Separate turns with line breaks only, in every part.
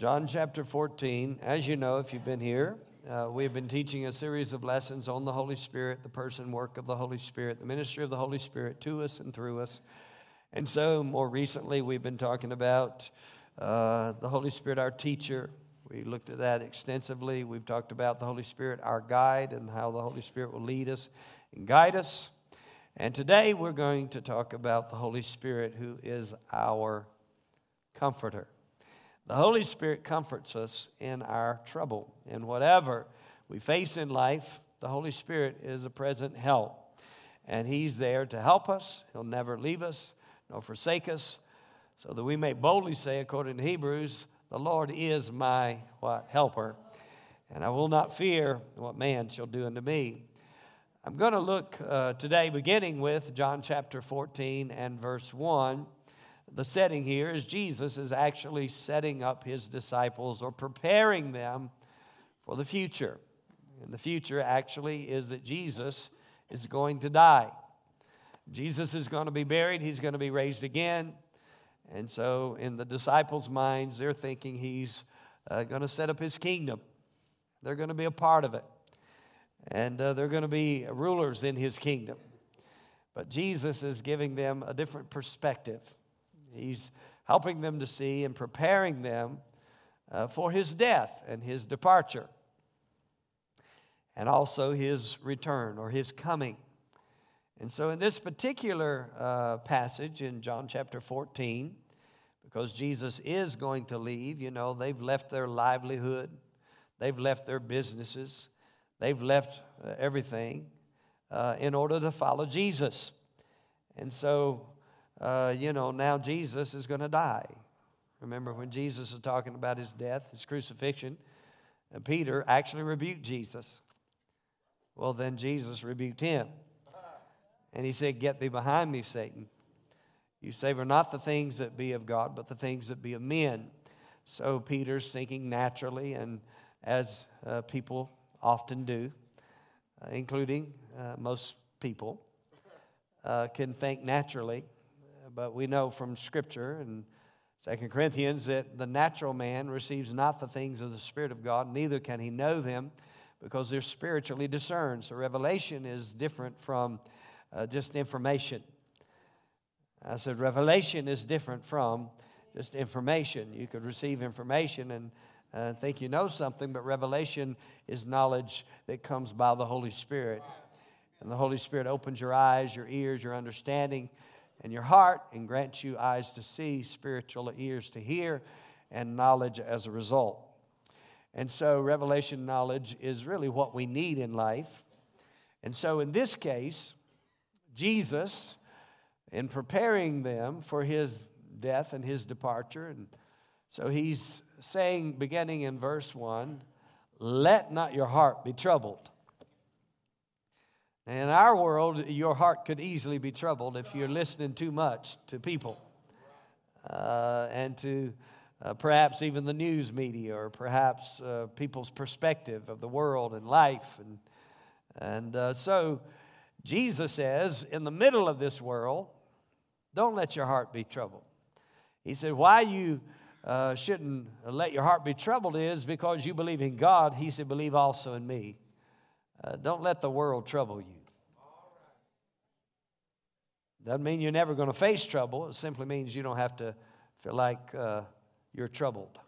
John chapter 14. As you know, if you've been here, uh, we've been teaching a series of lessons on the Holy Spirit, the person, work of the Holy Spirit, the ministry of the Holy Spirit to us and through us. And so, more recently, we've been talking about uh, the Holy Spirit, our teacher. We looked at that extensively. We've talked about the Holy Spirit, our guide, and how the Holy Spirit will lead us and guide us. And today, we're going to talk about the Holy Spirit, who is our comforter. The Holy Spirit comforts us in our trouble. In whatever we face in life, the Holy Spirit is a present help. And He's there to help us. He'll never leave us nor forsake us, so that we may boldly say, according to Hebrews, the Lord is my what? Helper. And I will not fear what man shall do unto me. I'm going to look uh, today, beginning with John chapter 14 and verse 1 the setting here is Jesus is actually setting up his disciples or preparing them for the future. And the future actually is that Jesus is going to die. Jesus is going to be buried, he's going to be raised again. And so, in the disciples' minds, they're thinking he's uh, going to set up his kingdom. They're going to be a part of it. And uh, they're going to be rulers in his kingdom. But Jesus is giving them a different perspective. He's helping them to see and preparing them uh, for his death and his departure, and also his return or his coming. And so, in this particular uh, passage in John chapter 14, because Jesus is going to leave, you know, they've left their livelihood, they've left their businesses, they've left uh, everything uh, in order to follow Jesus. And so, uh, you know, now Jesus is going to die. Remember when Jesus was talking about his death, his crucifixion, and Peter actually rebuked Jesus. Well, then Jesus rebuked him. And he said, Get thee behind me, Satan. You savor not the things that be of God, but the things that be of men. So Peter's thinking naturally, and as uh, people often do, uh, including uh, most people, uh, can think naturally but we know from Scripture and Second Corinthians that the natural man receives not the things of the Spirit of God, neither can he know them because they're spiritually discerned. So revelation is different from uh, just information. I said revelation is different from just information. You could receive information and uh, think you know something, but revelation is knowledge that comes by the Holy Spirit. And the Holy Spirit opens your eyes, your ears, your understanding and your heart and grants you eyes to see, spiritual ears to hear, and knowledge as a result. And so, revelation knowledge is really what we need in life. And so, in this case, Jesus, in preparing them for his death and his departure, and so he's saying, beginning in verse 1, let not your heart be troubled. In our world, your heart could easily be troubled if you're listening too much to people uh, and to uh, perhaps even the news media or perhaps uh, people's perspective of the world and life. And, and uh, so Jesus says, in the middle of this world, don't let your heart be troubled. He said, Why you uh, shouldn't let your heart be troubled is because you believe in God. He said, Believe also in me. Uh, don't let the world trouble you. Doesn't mean you're never going to face trouble. It simply means you don't have to feel like uh, you're troubled.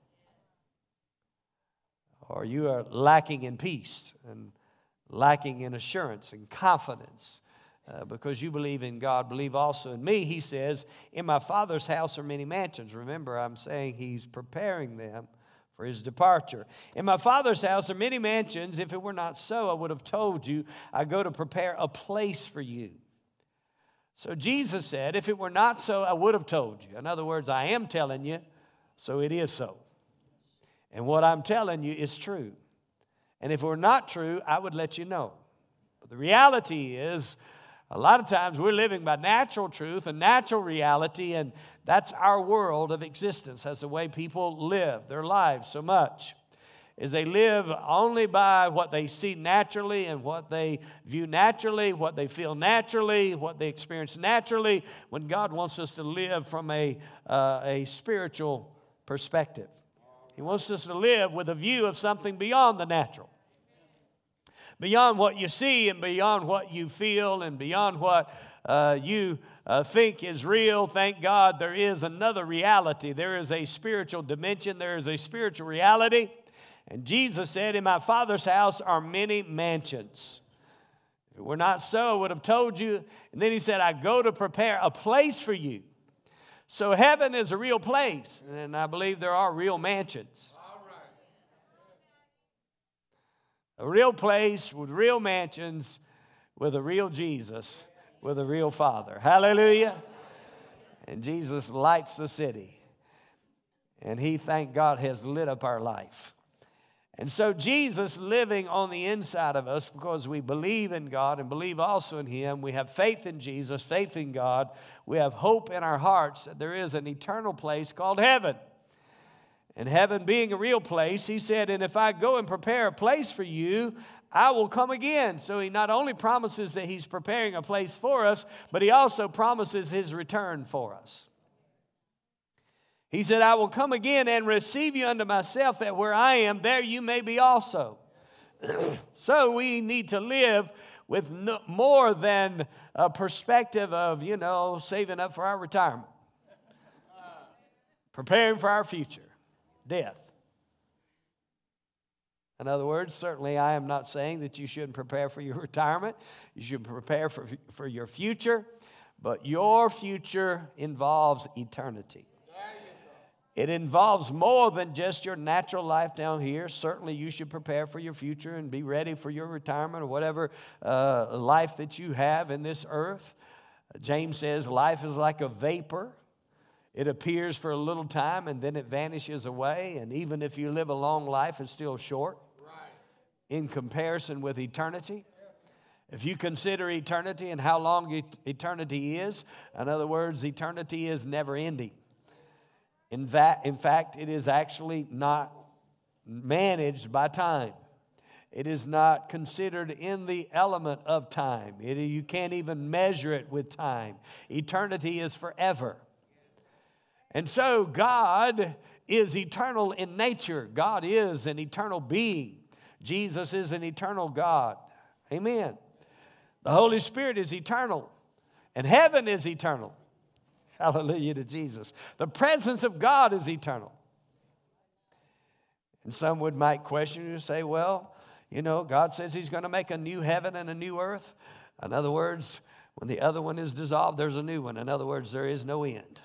Or you are lacking in peace and lacking in assurance and confidence uh, because you believe in God, believe also in me. He says, In my Father's house are many mansions. Remember, I'm saying He's preparing them for His departure. In my Father's house are many mansions. If it were not so, I would have told you, I go to prepare a place for you. So Jesus said, If it were not so, I would have told you. In other words, I am telling you, so it is so. And what I'm telling you is true. And if it were not true, I would let you know. But the reality is, a lot of times we're living by natural truth and natural reality, and that's our world of existence. That's the way people live their lives so much is they live only by what they see naturally and what they view naturally, what they feel naturally, what they experience naturally, when God wants us to live from a, uh, a spiritual perspective. He wants us to live with a view of something beyond the natural, beyond what you see and beyond what you feel and beyond what uh, you uh, think is real. Thank God there is another reality. There is a spiritual dimension, there is a spiritual reality. And Jesus said, In my Father's house are many mansions. If it were not so, I would have told you. And then he said, I go to prepare a place for you. So heaven is a real place, and I believe there are real mansions. A real place with real mansions with a real Jesus, with a real Father. Hallelujah. And Jesus lights the city. And he, thank God, has lit up our life. And so, Jesus living on the inside of us because we believe in God and believe also in Him. We have faith in Jesus, faith in God. We have hope in our hearts that there is an eternal place called heaven. And heaven being a real place, He said, And if I go and prepare a place for you, I will come again. So He not only promises that He's preparing a place for us, but He also promises His return for us. He said, I will come again and receive you unto myself, that where I am, there you may be also. so we need to live with no, more than a perspective of, you know, saving up for our retirement, preparing for our future, death. In other words, certainly I am not saying that you shouldn't prepare for your retirement. You should prepare for, for your future, but your future involves eternity. It involves more than just your natural life down here. Certainly, you should prepare for your future and be ready for your retirement or whatever uh, life that you have in this earth. James says life is like a vapor. It appears for a little time and then it vanishes away. And even if you live a long life, it's still short in comparison with eternity. If you consider eternity and how long eternity is, in other words, eternity is never ending. In, that, in fact, it is actually not managed by time. It is not considered in the element of time. It, you can't even measure it with time. Eternity is forever. And so, God is eternal in nature. God is an eternal being. Jesus is an eternal God. Amen. The Holy Spirit is eternal, and heaven is eternal. Hallelujah to Jesus. The presence of God is eternal. And some would might question you and say, well, you know, God says He's going to make a new heaven and a new earth. In other words, when the other one is dissolved, there's a new one. In other words, there is no end.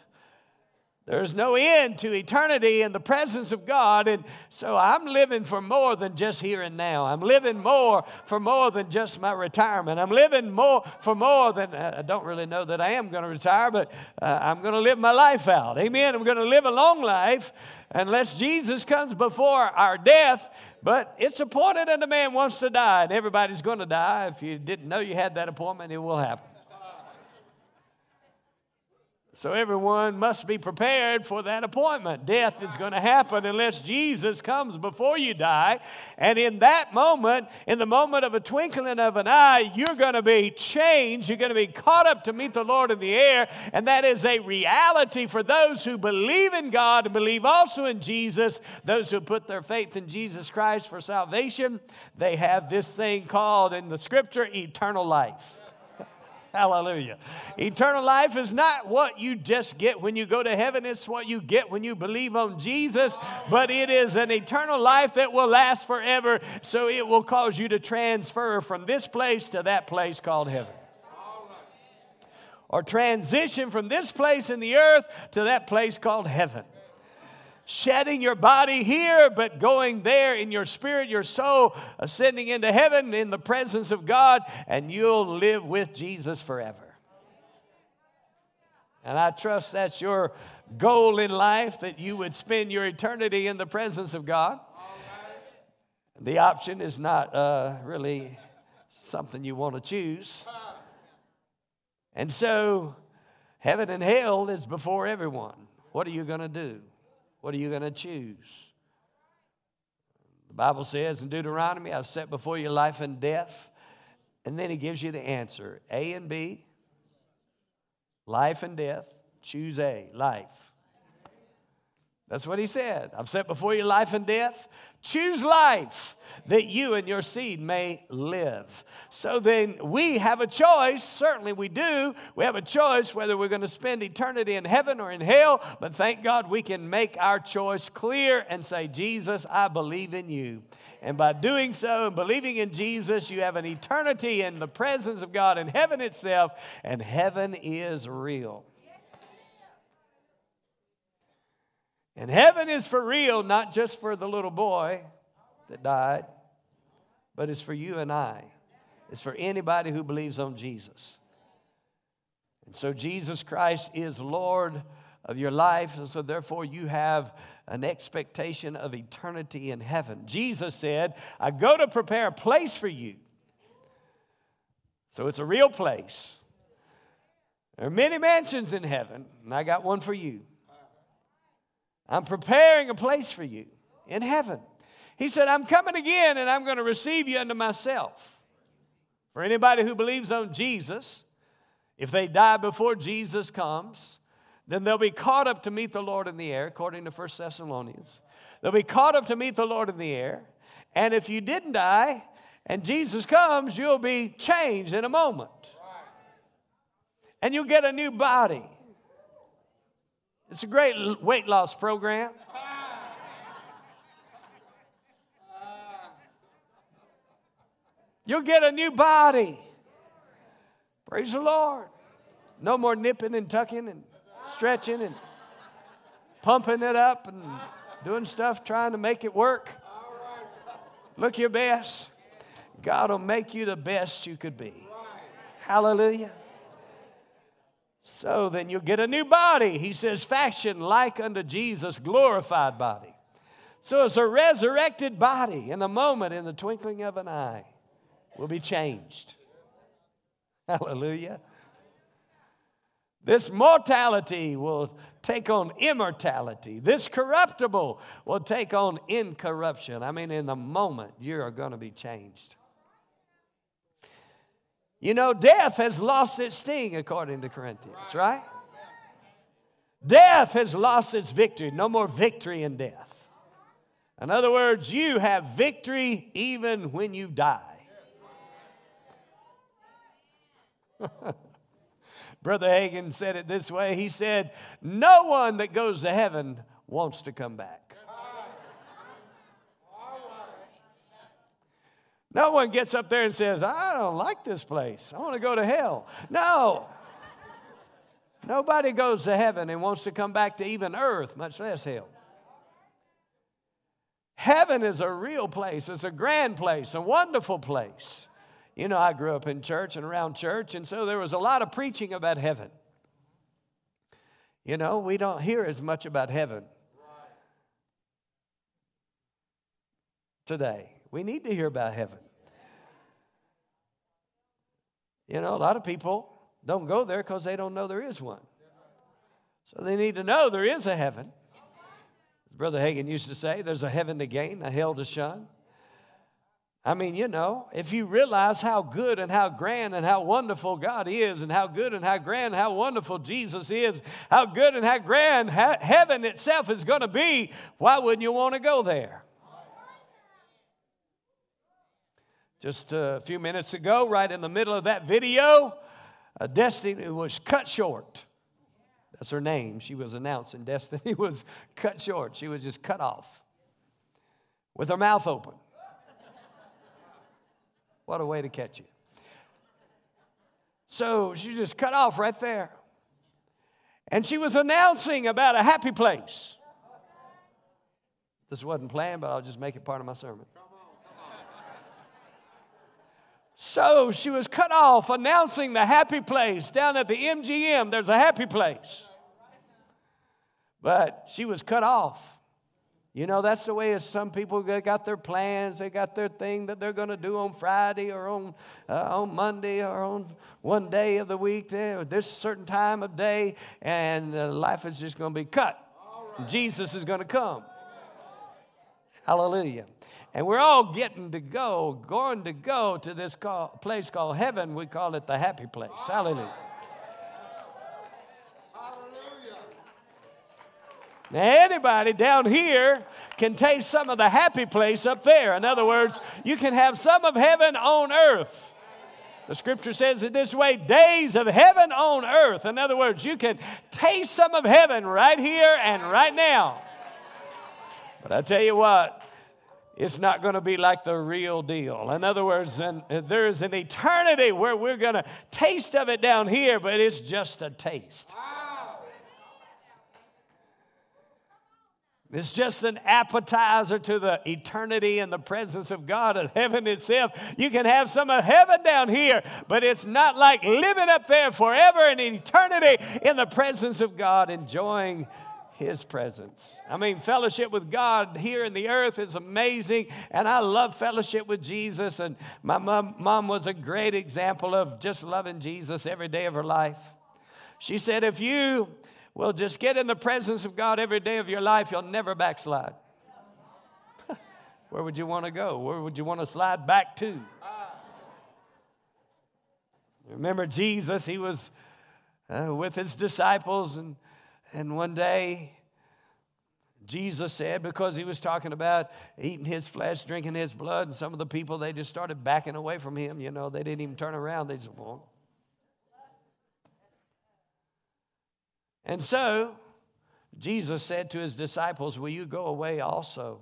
There's no end to eternity in the presence of God. And so I'm living for more than just here and now. I'm living more for more than just my retirement. I'm living more for more than, I don't really know that I am going to retire, but uh, I'm going to live my life out. Amen. I'm going to live a long life unless Jesus comes before our death. But it's appointed that a man wants to die, and everybody's going to die. If you didn't know you had that appointment, it will happen. So everyone must be prepared for that appointment. Death is going to happen unless Jesus comes before you die. And in that moment, in the moment of a twinkling of an eye, you're going to be changed. You're going to be caught up to meet the Lord in the air. And that is a reality for those who believe in God and believe also in Jesus. Those who put their faith in Jesus Christ for salvation, they have this thing called in the scripture eternal life. Hallelujah. Eternal life is not what you just get when you go to heaven, it's what you get when you believe on Jesus, but it is an eternal life that will last forever. So it will cause you to transfer from this place to that place called heaven. Or transition from this place in the earth to that place called heaven shedding your body here, but going there in your spirit, your soul, ascending into heaven in the presence of God, and you'll live with Jesus forever. And I trust that's your goal in life that you would spend your eternity in the presence of God. The option is not uh, really something you want to choose. And so, heaven and hell is before everyone. What are you going to do? What are you going to choose? The Bible says in Deuteronomy, I've set before you life and death. And then he gives you the answer A and B, life and death. Choose A, life. That's what he said. I've set before you life and death. Choose life that you and your seed may live. So then we have a choice. Certainly we do. We have a choice whether we're going to spend eternity in heaven or in hell. But thank God we can make our choice clear and say, Jesus, I believe in you. And by doing so and believing in Jesus, you have an eternity in the presence of God in heaven itself. And heaven is real. And heaven is for real, not just for the little boy that died, but it's for you and I. It's for anybody who believes on Jesus. And so Jesus Christ is Lord of your life, and so therefore you have an expectation of eternity in heaven. Jesus said, I go to prepare a place for you. So it's a real place. There are many mansions in heaven, and I got one for you. I'm preparing a place for you in heaven. He said, I'm coming again and I'm going to receive you unto myself. For anybody who believes on Jesus, if they die before Jesus comes, then they'll be caught up to meet the Lord in the air, according to 1 Thessalonians. They'll be caught up to meet the Lord in the air. And if you didn't die and Jesus comes, you'll be changed in a moment. And you'll get a new body. It's a great weight loss program. You'll get a new body. Praise the Lord. No more nipping and tucking and stretching and pumping it up and doing stuff trying to make it work. Look your best. God will make you the best you could be. Hallelujah. So then you'll get a new body. He says, fashion like unto Jesus' glorified body. So it's a resurrected body in a moment, in the twinkling of an eye, will be changed. Hallelujah. This mortality will take on immortality. This corruptible will take on incorruption. I mean, in the moment, you are going to be changed. You know, death has lost its sting, according to Corinthians, right? Death has lost its victory. No more victory in death. In other words, you have victory even when you die. Brother Hagin said it this way He said, No one that goes to heaven wants to come back. No one gets up there and says, I don't like this place. I want to go to hell. No. Nobody goes to heaven and wants to come back to even earth, much less hell. Heaven is a real place, it's a grand place, a wonderful place. You know, I grew up in church and around church, and so there was a lot of preaching about heaven. You know, we don't hear as much about heaven today. We need to hear about heaven. You know, a lot of people don't go there because they don't know there is one. So they need to know there is a heaven. As Brother Hagin used to say, there's a heaven to gain, a hell to shun. I mean, you know, if you realize how good and how grand and how wonderful God is, and how good and how grand and how wonderful Jesus is, how good and how grand heaven itself is going to be, why wouldn't you want to go there? Just a few minutes ago, right in the middle of that video, uh, Destiny was cut short. That's her name. She was announcing Destiny was cut short. She was just cut off with her mouth open. What a way to catch you. So she just cut off right there. And she was announcing about a happy place. This wasn't planned, but I'll just make it part of my sermon. So she was cut off announcing the happy place down at the MGM. There's a happy place. But she was cut off. You know, that's the way some people got their plans. They got their thing that they're going to do on Friday or on, uh, on Monday or on one day of the week, there, this certain time of day, and uh, life is just going to be cut. Right. Jesus is going to come. Hallelujah. And we're all getting to go, going to go to this call, place called heaven. We call it the happy place. Hallelujah. Now, anybody down here can taste some of the happy place up there. In other words, you can have some of heaven on earth. The scripture says it this way days of heaven on earth. In other words, you can taste some of heaven right here and right now. But I tell you what, it's not going to be like the real deal. In other words, uh, there's an eternity where we're going to taste of it down here, but it's just a taste. It's just an appetizer to the eternity and the presence of God and heaven itself. You can have some of heaven down here, but it's not like living up there forever in eternity in the presence of God, enjoying His presence. I mean, fellowship with God here in the earth is amazing, and I love fellowship with Jesus. And my mom, mom was a great example of just loving Jesus every day of her life. She said, If you will just get in the presence of God every day of your life, you'll never backslide. Where would you want to go? Where would you want to slide back to? Remember Jesus, he was uh, with his disciples, and, and one day Jesus said, because he was talking about eating his flesh, drinking his blood, and some of the people, they just started backing away from him. You know, they didn't even turn around. They just, well, And so Jesus said to his disciples, Will you go away also?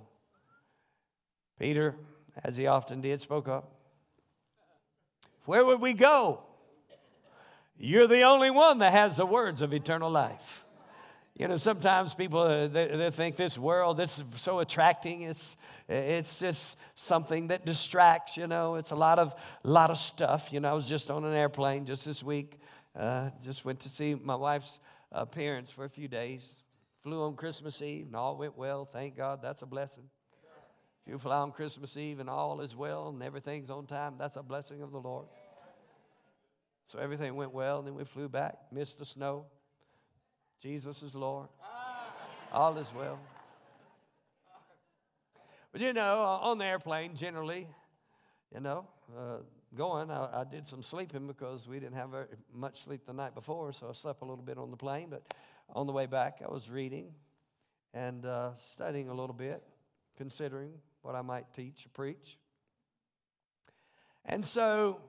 Peter, as he often did, spoke up. Where would we go? You're the only one that has the words of eternal life. You know, sometimes people uh, they, they, think this world this is so attracting. It's it's just something that distracts. You know, it's a lot of lot of stuff. You know, I was just on an airplane just this week. Uh, just went to see my wife's parents for a few days. Flew on Christmas Eve and all went well. Thank God, that's a blessing. If you fly on Christmas Eve and all is well and everything's on time, that's a blessing of the Lord. So everything went well, and then we flew back, missed the snow. Jesus is Lord. All is well. But you know, on the airplane, generally, you know, uh, going, I, I, did some sleeping because we didn't have very much sleep the night before, so I slept a little bit on the plane. But on the way back, I was reading and uh, studying a little bit, considering what I might teach or preach. And so,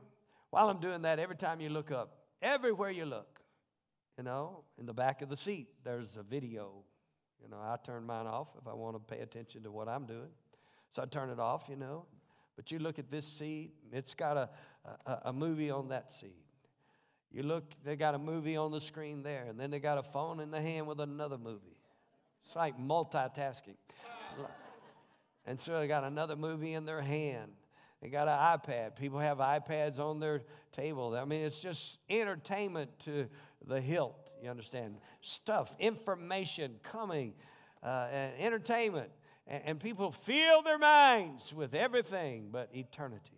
while I'm doing that, every time you look up, everywhere you look, you know, in the back of the seat, there's a video. You know, I turn mine off if I want to pay attention to what I'm doing. So I turn it off, you know, but you look at this seat, it's got a, a, a movie on that seat. You look, they got a movie on the screen there, and then they got a phone in the hand with another movie. It's like multitasking. And so they got another movie in their hand. They got an iPad. People have iPads on their table. I mean, it's just entertainment to the hilt, you understand? Stuff, information coming, uh, and entertainment and, and people fill their minds with everything but eternity.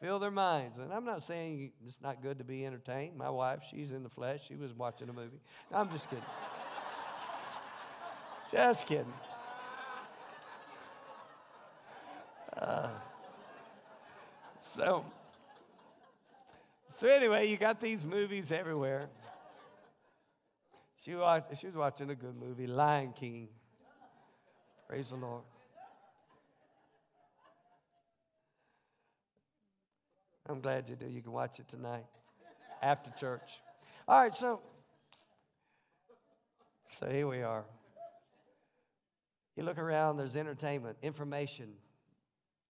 Fill their minds. And I'm not saying it's not good to be entertained. My wife, she's in the flesh. She was watching a movie. No, I'm just kidding. just kidding. Uh, so, so anyway, you got these movies everywhere. She, watched, she was watching a good movie, Lion King. Praise the Lord. I'm glad you do. You can watch it tonight after church. All right, so so here we are. You look around, there's entertainment, information,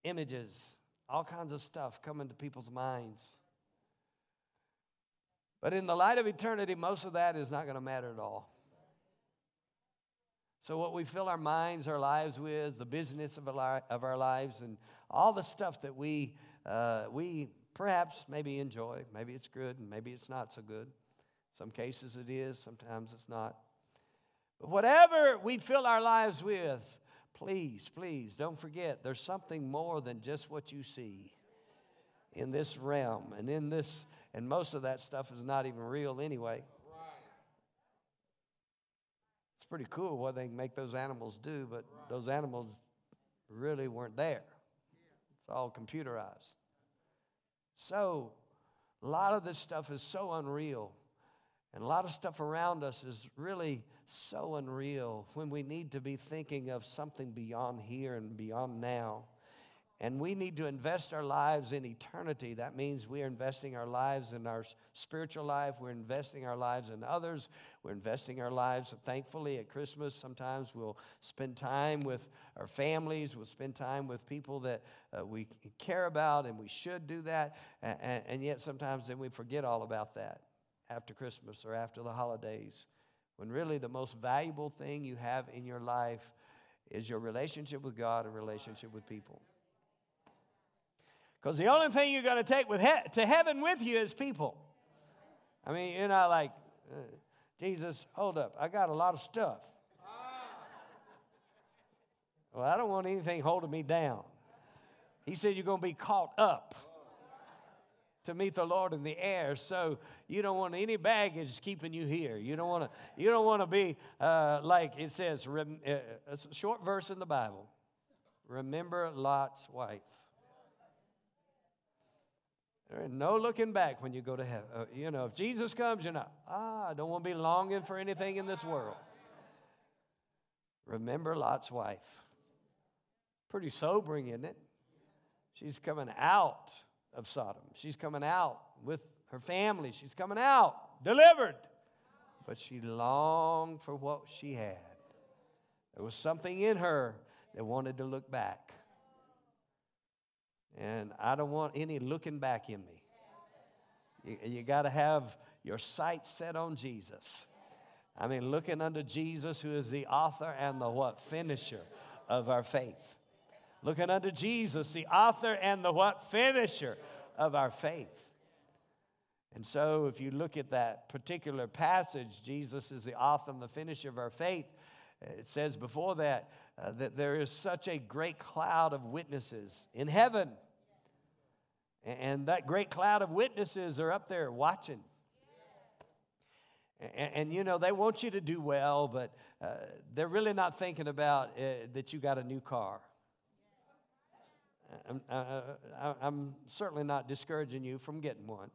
images, all kinds of stuff coming to people's minds. But in the light of eternity, most of that is not going to matter at all. So, what we fill our minds, our lives with, the business of our, of our lives, and all the stuff that we, uh, we perhaps maybe enjoy. Maybe it's good, and maybe it's not so good. Some cases it is, sometimes it's not. But whatever we fill our lives with, please, please don't forget there's something more than just what you see in this realm and in this and most of that stuff is not even real anyway. It's pretty cool what they make those animals do, but those animals really weren't there. It's all computerized. So, a lot of this stuff is so unreal. And a lot of stuff around us is really so unreal when we need to be thinking of something beyond here and beyond now. And we need to invest our lives in eternity. That means we are investing our lives in our spiritual life. We're investing our lives in others. We're investing our lives, thankfully, at Christmas. Sometimes we'll spend time with our families. We'll spend time with people that uh, we care about, and we should do that. And, and yet sometimes then we forget all about that after Christmas or after the holidays. When really the most valuable thing you have in your life is your relationship with God and relationship with people. Because the only thing you're going to take with he- to heaven with you is people. I mean, you're not like, uh, Jesus, hold up, I got a lot of stuff. Well, I don't want anything holding me down. He said you're going to be caught up to meet the Lord in the air. So you don't want any baggage keeping you here. You don't want to. You don't want to be uh, like it says. Rem, uh, it's a short verse in the Bible. Remember Lot's wife. There ain't no looking back when you go to heaven. Uh, you know, if Jesus comes, you're not. Ah, I don't want to be longing for anything in this world. Remember Lot's wife. Pretty sobering, isn't it? She's coming out of Sodom. She's coming out with her family. She's coming out delivered. But she longed for what she had. There was something in her that wanted to look back. And I don't want any looking back in me. You, you got to have your sight set on Jesus. I mean, looking unto Jesus, who is the author and the what? Finisher of our faith. Looking unto Jesus, the author and the what? Finisher of our faith. And so, if you look at that particular passage, Jesus is the author and the finisher of our faith. It says before that uh, that there is such a great cloud of witnesses in heaven. And that great cloud of witnesses are up there watching. And, and, you know, they want you to do well, but uh, they're really not thinking about uh, that you got a new car. I'm, uh, I'm certainly not discouraging you from getting one.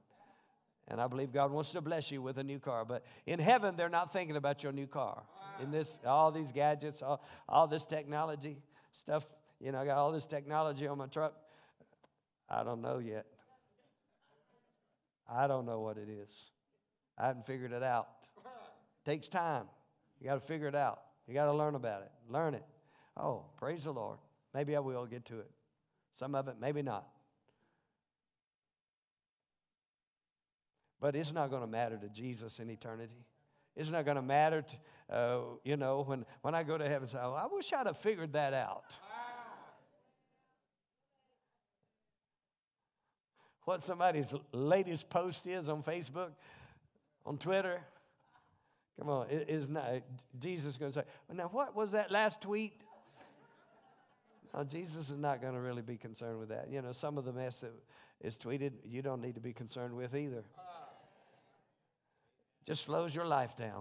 And I believe God wants to bless you with a new car. But in heaven, they're not thinking about your new car. In this, all these gadgets, all, all this technology stuff, you know, I got all this technology on my truck. I don't know yet. I don't know what it is. I haven't figured it out. It takes time. You got to figure it out. You got to learn about it. Learn it. Oh, praise the Lord. Maybe I will get to it. Some of it, maybe not. But it's not going to matter to Jesus in eternity. It's not going to matter, to, uh, you know, when, when I go to heaven, oh, I wish I'd have figured that out. What somebody's latest post is on Facebook, on Twitter. Come on, is not Jesus going to say, now what was that last tweet? No, Jesus is not going to really be concerned with that. You know, some of the mess that is tweeted, you don't need to be concerned with either. Just slows your life down.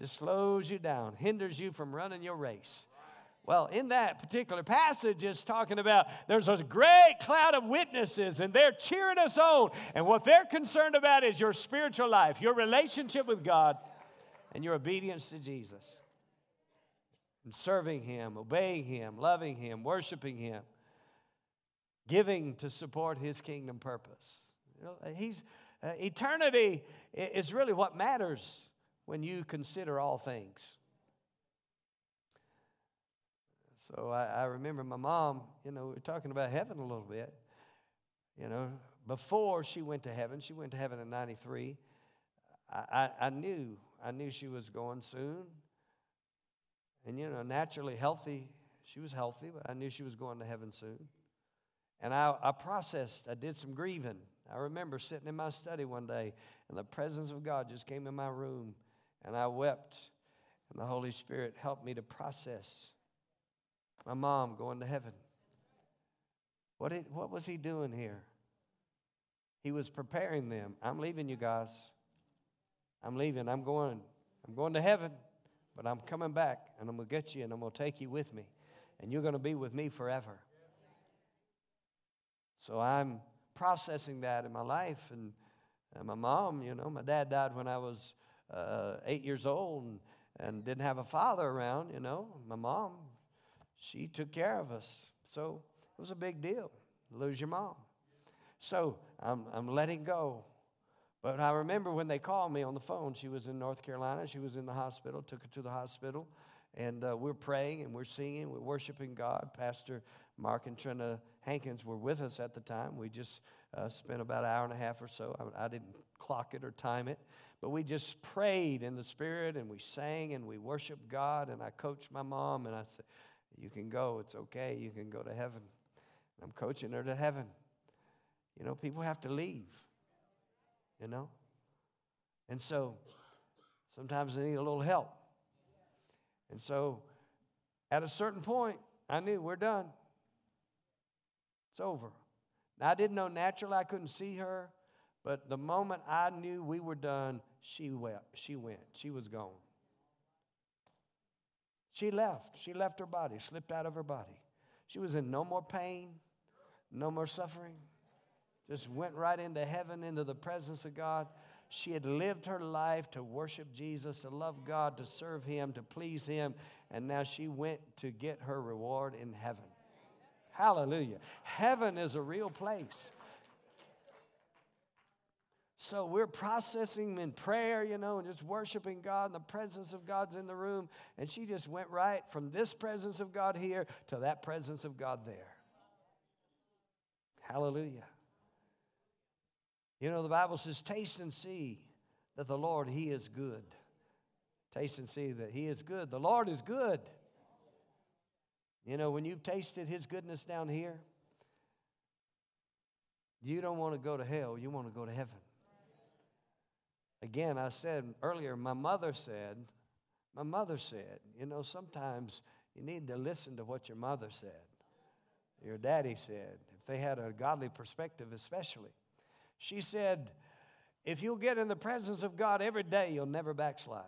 Just slows you down, hinders you from running your race. Well, in that particular passage, it's talking about there's a great cloud of witnesses and they're cheering us on. And what they're concerned about is your spiritual life, your relationship with God, and your obedience to Jesus and serving Him, obeying Him, loving Him, worshiping Him, giving to support His kingdom purpose. He's, uh, eternity is really what matters when you consider all things. So I, I remember my mom, you know, we were talking about heaven a little bit. You know, before she went to heaven, she went to heaven in 93. I, I, I knew, I knew she was going soon. And, you know, naturally healthy, she was healthy, but I knew she was going to heaven soon. And I, I processed, I did some grieving. I remember sitting in my study one day, and the presence of God just came in my room, and I wept. And the Holy Spirit helped me to process my mom going to heaven. What, did, what was he doing here? He was preparing them. I'm leaving you guys. I'm leaving. I'm going. I'm going to heaven. But I'm coming back and I'm going to get you and I'm going to take you with me. And you're going to be with me forever. So I'm processing that in my life. And And my mom, you know, my dad died when I was uh, eight years old and, and didn't have a father around, you know. My mom, she took care of us. So it was a big deal. Lose your mom. So I'm, I'm letting go. But I remember when they called me on the phone, she was in North Carolina. She was in the hospital, took her to the hospital. And uh, we're praying and we're singing, we're worshiping God. Pastor Mark and Trina Hankins were with us at the time. We just uh, spent about an hour and a half or so. I, I didn't clock it or time it, but we just prayed in the Spirit and we sang and we worshiped God. And I coached my mom and I said, You can go, it's okay, you can go to heaven. I'm coaching her to heaven. You know, people have to leave, you know? And so sometimes they need a little help. And so at a certain point, I knew we're done. It's over. Now, I didn't know naturally I couldn't see her, but the moment I knew we were done, she went. She went. She was gone. She left. She left her body, slipped out of her body. She was in no more pain, no more suffering. Just went right into heaven, into the presence of God. She had lived her life to worship Jesus, to love God, to serve Him, to please Him, and now she went to get her reward in heaven. Hallelujah. Heaven is a real place. So we're processing in prayer, you know, and just worshiping God, and the presence of God's in the room. And she just went right from this presence of God here to that presence of God there. Hallelujah. You know, the Bible says, taste and see that the Lord, He is good. Taste and see that He is good. The Lord is good. You know, when you've tasted His goodness down here, you don't want to go to hell, you want to go to heaven. Again, I said earlier, my mother said, my mother said, you know, sometimes you need to listen to what your mother said, your daddy said, if they had a godly perspective, especially. She said, If you'll get in the presence of God every day, you'll never backslide.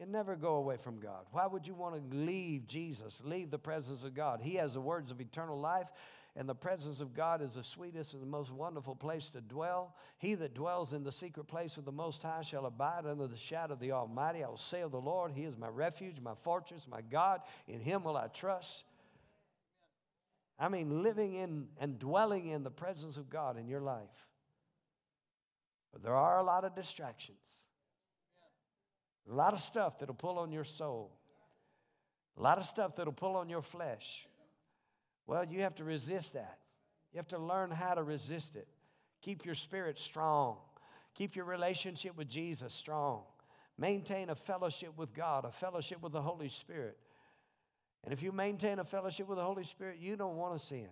You'll never go away from God. Why would you want to leave Jesus, leave the presence of God? He has the words of eternal life, and the presence of God is the sweetest and the most wonderful place to dwell. He that dwells in the secret place of the Most High shall abide under the shadow of the Almighty. I will say of the Lord, He is my refuge, my fortress, my God. In Him will I trust. I mean, living in and dwelling in the presence of God in your life. But there are a lot of distractions, a lot of stuff that'll pull on your soul, a lot of stuff that'll pull on your flesh. Well, you have to resist that. You have to learn how to resist it. Keep your spirit strong. Keep your relationship with Jesus strong. Maintain a fellowship with God, a fellowship with the Holy Spirit. And if you maintain a fellowship with the Holy Spirit, you don't want to sin.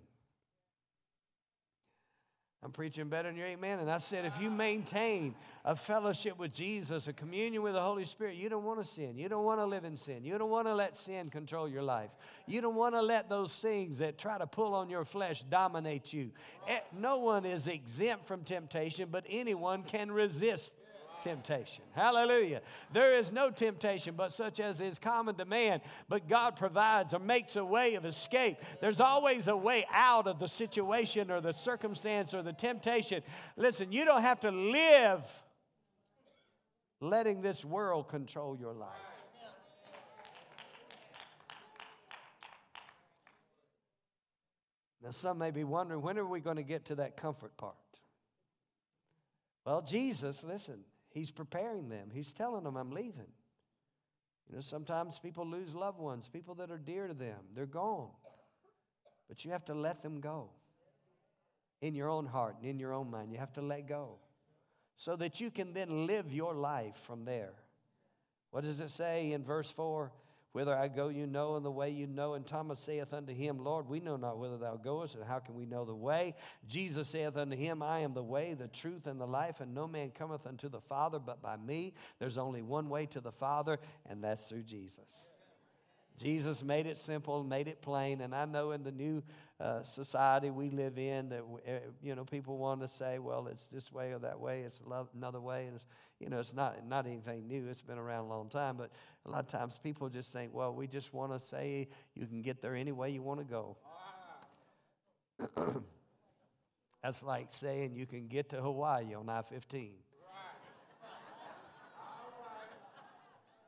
I'm preaching better than your amen. And I said, if you maintain a fellowship with Jesus, a communion with the Holy Spirit, you don't want to sin. You don't want to live in sin. You don't want to let sin control your life. You don't want to let those things that try to pull on your flesh dominate you. Eh, no one is exempt from temptation, but anyone can resist temptation. Hallelujah. There is no temptation but such as is common to man, but God provides or makes a way of escape. There's always a way out of the situation or the circumstance or the temptation. Listen, you don't have to live letting this world control your life. Now, some may be wondering when are we going to get to that comfort part? Well, Jesus, listen, He's preparing them. He's telling them, I'm leaving. You know, sometimes people lose loved ones, people that are dear to them. They're gone. But you have to let them go in your own heart and in your own mind. You have to let go so that you can then live your life from there. What does it say in verse 4? Whither I go, you know, and the way you know. And Thomas saith unto him, Lord, we know not whither thou goest, and how can we know the way? Jesus saith unto him, I am the way, the truth, and the life, and no man cometh unto the Father but by me. There's only one way to the Father, and that's through Jesus. Jesus made it simple, made it plain, and I know in the new uh, society we live in that uh, you know people want to say, well, it's this way or that way, it's another way, and you know it's not not anything new. It's been around a long time, but a lot of times people just think, well, we just want to say you can get there any way you want to go. That's like saying you can get to Hawaii on I 15.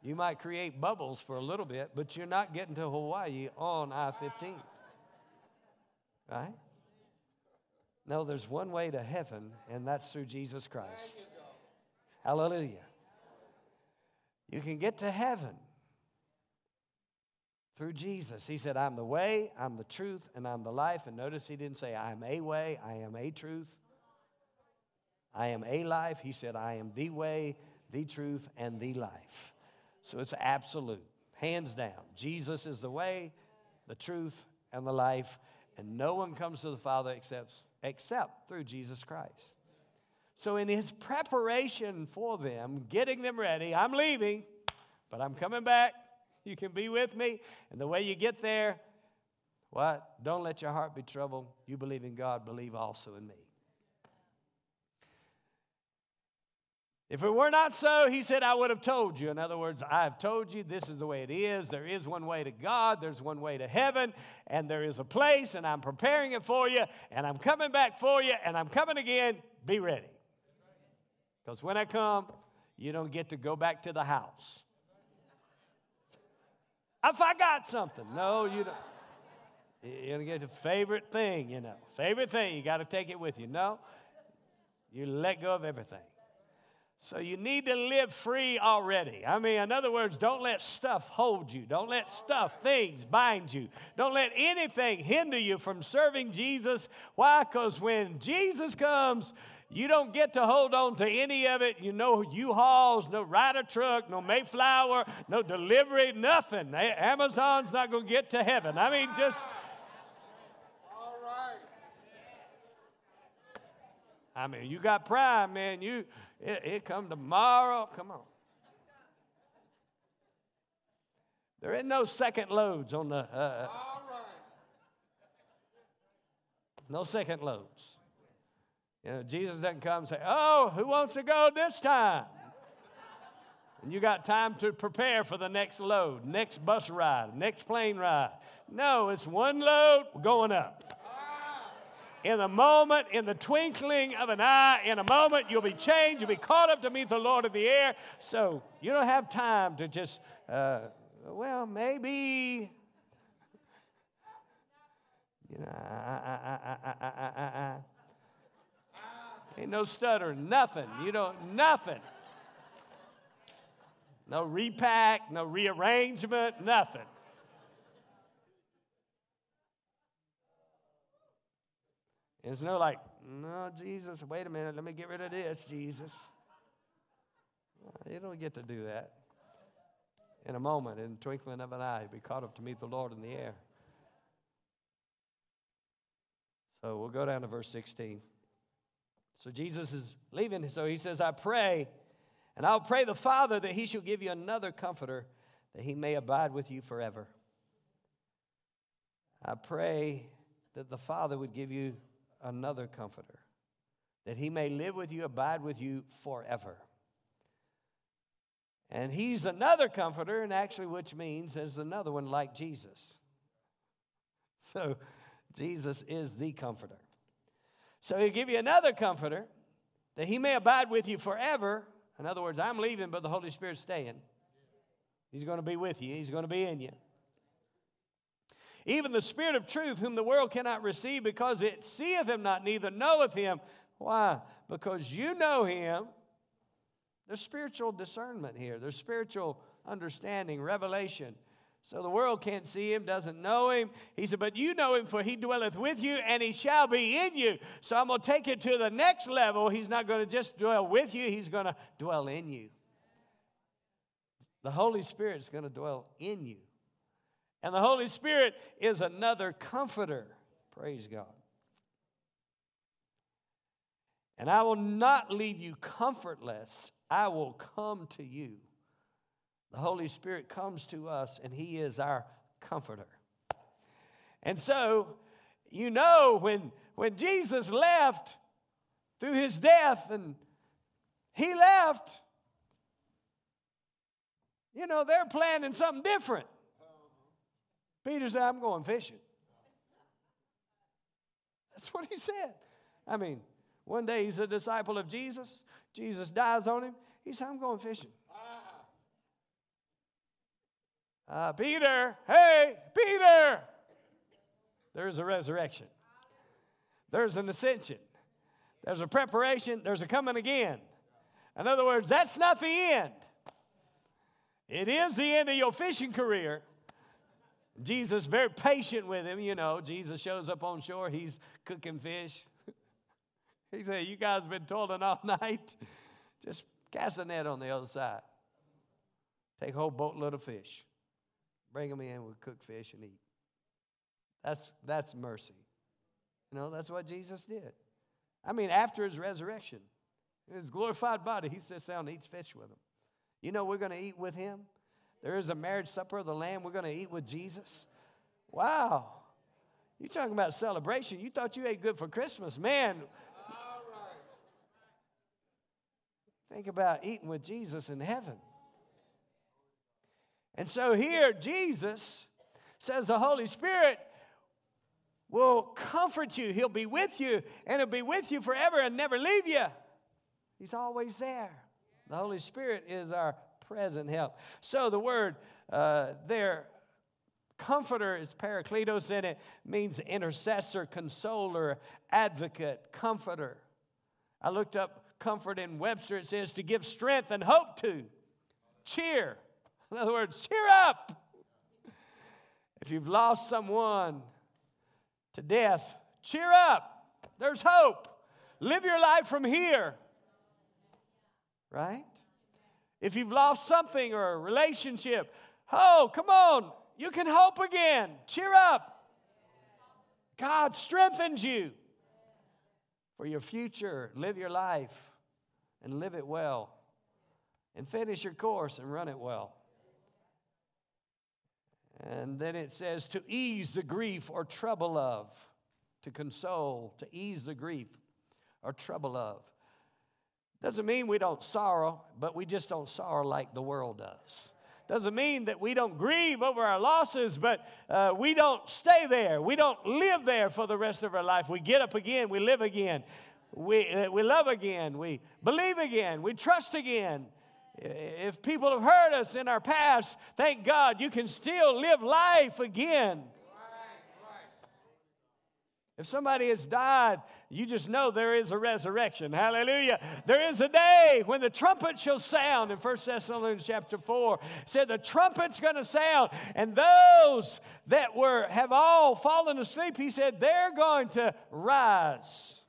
You might create bubbles for a little bit, but you're not getting to Hawaii on I 15. Right? No, there's one way to heaven, and that's through Jesus Christ. Hallelujah. You can get to heaven through Jesus. He said, I'm the way, I'm the truth, and I'm the life. And notice he didn't say, I am a way, I am a truth, I am a life. He said, I am the way, the truth, and the life. So it's absolute, hands down. Jesus is the way, the truth, and the life. And no one comes to the Father except, except through Jesus Christ. So, in his preparation for them, getting them ready, I'm leaving, but I'm coming back. You can be with me. And the way you get there, what? Don't let your heart be troubled. You believe in God, believe also in me. If it were not so, he said, I would have told you. In other words, I have told you this is the way it is. There is one way to God, there's one way to heaven, and there is a place, and I'm preparing it for you, and I'm coming back for you, and I'm coming again. Be ready. Because when I come, you don't get to go back to the house. If I got something, no, you don't. You're going to get a favorite thing, you know. Favorite thing, you got to take it with you. No, you let go of everything. So you need to live free already. I mean, in other words, don't let stuff hold you. Don't let stuff, things bind you. Don't let anything hinder you from serving Jesus. Why? Because when Jesus comes, you don't get to hold on to any of it. You know, U-Hauls, no Ryder truck, no Mayflower, no delivery, nothing. Amazon's not going to get to heaven. I mean, just. All right. I mean, you got pride, man. You it, it come tomorrow. Come on. There ain't no second loads on the. Uh, uh no second loads. You know, Jesus doesn't come and say, "Oh, who wants to go this time?" And you got time to prepare for the next load, next bus ride, next plane ride. No, it's one load going up in a moment, in the twinkling of an eye, in a moment, you'll be changed. You'll be caught up to meet the Lord of the air. So you don't have time to just, uh, well, maybe. You know, ain't no stuttering, nothing. You don't, nothing. No repack, no rearrangement, nothing. And it's no like, no, Jesus, wait a minute, let me get rid of this, Jesus. Uh, you don't get to do that. In a moment, in the twinkling of an eye, be caught up to meet the Lord in the air. So we'll go down to verse 16. So Jesus is leaving, so he says, I pray, and I'll pray the Father that he shall give you another comforter, that he may abide with you forever. I pray that the Father would give you another comforter, that he may live with you, abide with you forever. And he's another comforter, and actually, which means there's another one like Jesus. So, Jesus is the comforter. So, he'll give you another comforter that he may abide with you forever. In other words, I'm leaving, but the Holy Spirit's staying. He's going to be with you, he's going to be in you. Even the Spirit of truth, whom the world cannot receive because it seeth him not, neither knoweth him. Why? Because you know him. There's spiritual discernment here, there's spiritual understanding, revelation. So the world can't see him, doesn't know him. He said, But you know him, for he dwelleth with you, and he shall be in you. So I'm going to take it to the next level. He's not going to just dwell with you, he's going to dwell in you. The Holy Spirit is going to dwell in you. And the Holy Spirit is another comforter. Praise God. And I will not leave you comfortless, I will come to you. The Holy Spirit comes to us, and He is our comforter. And so, you know, when, when Jesus left through his death and he left, you know, they're planning something different. Peter said, I'm going fishing. That's what he said. I mean, one day he's a disciple of Jesus. Jesus dies on him. He said, I'm going fishing. Uh, Peter, hey, Peter. There's a resurrection. There's an ascension. There's a preparation. There's a coming again. In other words, that's not the end. It is the end of your fishing career. Jesus very patient with him, you know. Jesus shows up on shore, he's cooking fish. he said, You guys been toiling all night. Just cast a net on the other side. Take a whole boatload of fish. Bring them in, we'll cook fish and eat. That's, that's mercy. You know, that's what Jesus did. I mean, after his resurrection, his glorified body, he sits down and eats fish with them. You know, we're going to eat with him. There is a marriage supper of the Lamb. We're going to eat with Jesus. Wow. You talking about celebration? You thought you ate good for Christmas. Man, think about eating with Jesus in heaven. And so here, Jesus says the Holy Spirit will comfort you. He'll be with you, and He'll be with you forever and never leave you. He's always there. The Holy Spirit is our present help. So the word uh, there, comforter is parakletos, and it means intercessor, consoler, advocate, comforter. I looked up comfort in Webster. It says to give strength and hope to, cheer. In other words, cheer up. If you've lost someone to death, cheer up. There's hope. Live your life from here. Right? If you've lost something or a relationship, oh, come on. You can hope again. Cheer up. God strengthens you for your future. Live your life and live it well. And finish your course and run it well. And then it says to ease the grief or trouble of, to console, to ease the grief or trouble of. Doesn't mean we don't sorrow, but we just don't sorrow like the world does. Doesn't mean that we don't grieve over our losses, but uh, we don't stay there. We don't live there for the rest of our life. We get up again, we live again, we, uh, we love again, we believe again, we trust again. If people have hurt us in our past, thank God you can still live life again. If somebody has died, you just know there is a resurrection. Hallelujah. There is a day when the trumpet shall sound in 1 Thessalonians chapter 4. said the trumpet's going to sound, and those that were have all fallen asleep, he said, they're going to rise.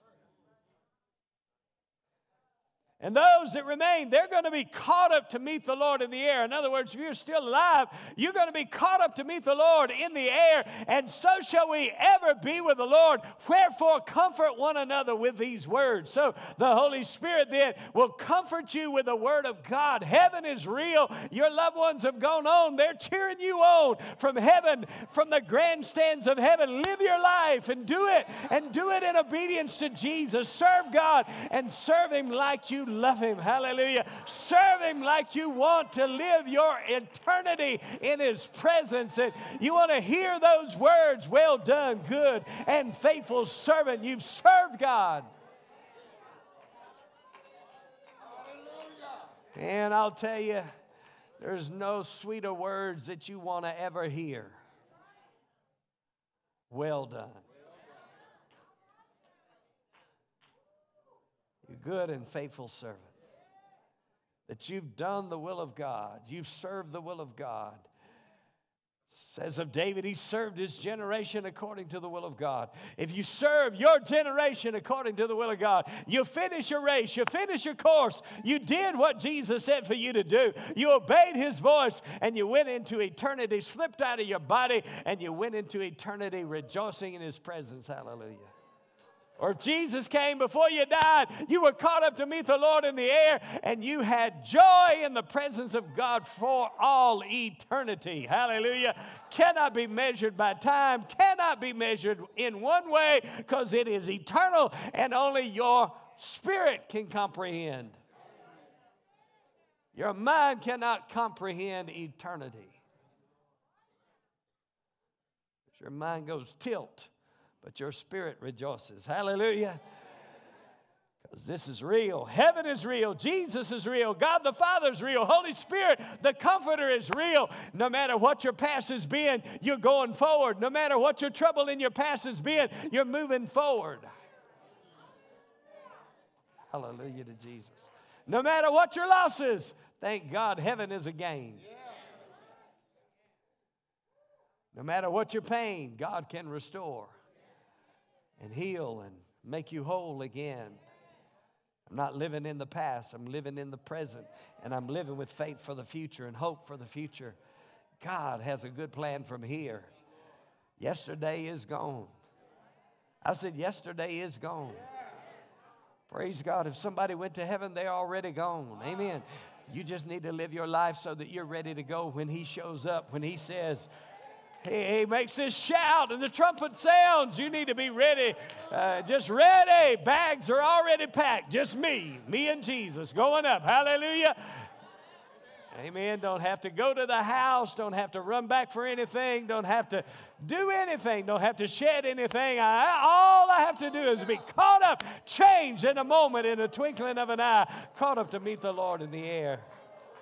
And those that remain, they're going to be caught up to meet the Lord in the air. In other words, if you're still alive, you're going to be caught up to meet the Lord in the air. And so shall we ever be with the Lord. Wherefore, comfort one another with these words. So the Holy Spirit then will comfort you with the word of God. Heaven is real. Your loved ones have gone on. They're cheering you on from heaven, from the grandstands of heaven. Live your life and do it, and do it in obedience to Jesus. Serve God and serve Him like you love Him. Hallelujah. Serve Him like you want to live your eternity in His presence. And you want to hear those words well done, good and faithful servant. You've served God. And I'll tell you, there's no sweeter words that you want to ever hear. Well done. Good and faithful servant. That you've done the will of God, you've served the will of God. Says of David, he served his generation according to the will of God. If you serve your generation according to the will of God, you finish your race, you finish your course, you did what Jesus said for you to do. You obeyed his voice and you went into eternity, slipped out of your body, and you went into eternity rejoicing in his presence. Hallelujah. Or if Jesus came before you died, you were caught up to meet the Lord in the air and you had joy in the presence of God for all eternity. Hallelujah. Cannot be measured by time, cannot be measured in one way because it is eternal and only your spirit can comprehend. Your mind cannot comprehend eternity. Your mind goes tilt but your spirit rejoices. Hallelujah. Because this is real. Heaven is real. Jesus is real. God the Father is real. Holy Spirit, the Comforter, is real. No matter what your past has been, you're going forward. No matter what your trouble in your past has been, you're moving forward. Hallelujah to Jesus. No matter what your losses, thank God heaven is a gain. No matter what your pain, God can restore and heal and make you whole again. I'm not living in the past, I'm living in the present, and I'm living with faith for the future and hope for the future. God has a good plan from here. Yesterday is gone. I said, Yesterday is gone. Praise God. If somebody went to heaven, they're already gone. Amen. You just need to live your life so that you're ready to go when He shows up, when He says, he, he makes this shout and the trumpet sounds. You need to be ready, uh, just ready. Bags are already packed. Just me, me and Jesus going up. Hallelujah. Amen. Don't have to go to the house. Don't have to run back for anything. Don't have to do anything. Don't have to shed anything. I, all I have to do is be caught up, changed in a moment, in a twinkling of an eye, caught up to meet the Lord in the air.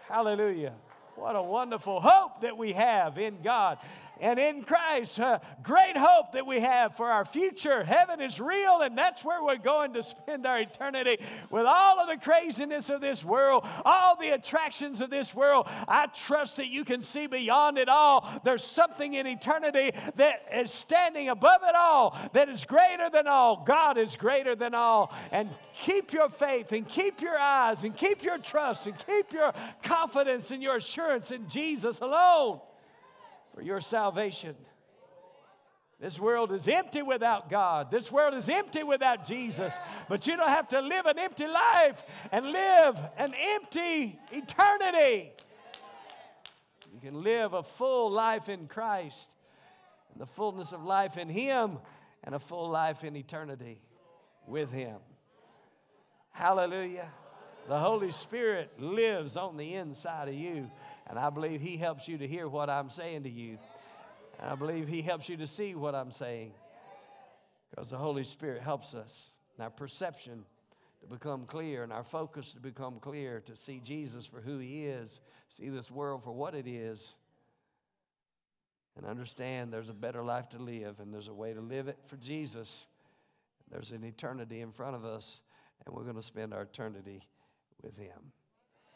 Hallelujah. What a wonderful hope that we have in God and in Christ. Uh, great hope that we have for our future. Heaven is real, and that's where we're going to spend our eternity with all of the craziness of this world, all the attractions of this world. I trust that you can see beyond it all. There's something in eternity that is standing above it all, that is greater than all. God is greater than all. And keep your faith, and keep your eyes, and keep your trust, and keep your confidence and your assurance in Jesus alone for your salvation. This world is empty without God. This world is empty without Jesus. But you don't have to live an empty life and live an empty eternity. You can live a full life in Christ, and the fullness of life in Him, and a full life in eternity with Him. Hallelujah. The Holy Spirit lives on the inside of you. And I believe He helps you to hear what I'm saying to you. And I believe He helps you to see what I'm saying. Because the Holy Spirit helps us our perception to become clear and our focus to become clear, to see Jesus for who He is, see this world for what it is, and understand there's a better life to live and there's a way to live it for Jesus. There's an eternity in front of us, and we're going to spend our eternity with Him.